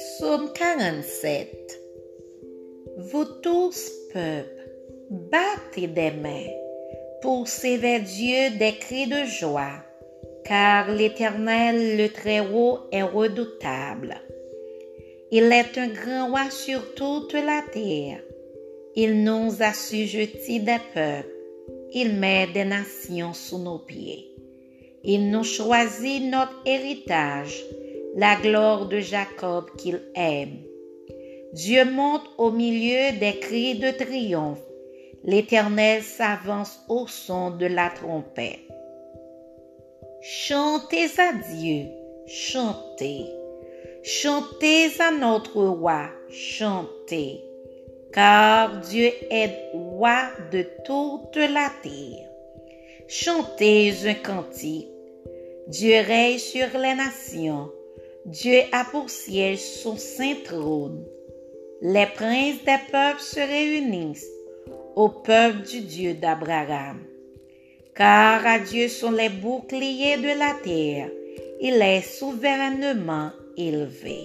Psaume 47 Vous tous, peuple, battez des mains, poussez vers Dieu des cris de joie, car l'Éternel, le Très-Haut, est redoutable. Il est un grand roi sur toute la terre. Il nous assujettit des peuples. Il met des nations sous nos pieds. Il nous choisit notre héritage la gloire de Jacob qu'il aime. Dieu monte au milieu des cris de triomphe. L'Éternel s'avance au son de la trompette. Chantez à Dieu, chantez. Chantez à notre roi, chantez. Car Dieu est roi de toute la terre. Chantez un cantique. Dieu règne sur les nations. Dieu a pour siège son saint trône. Les princes des peuples se réunissent au peuple du Dieu d'Abraham. Car à Dieu sont les boucliers de la terre, il est souverainement élevé.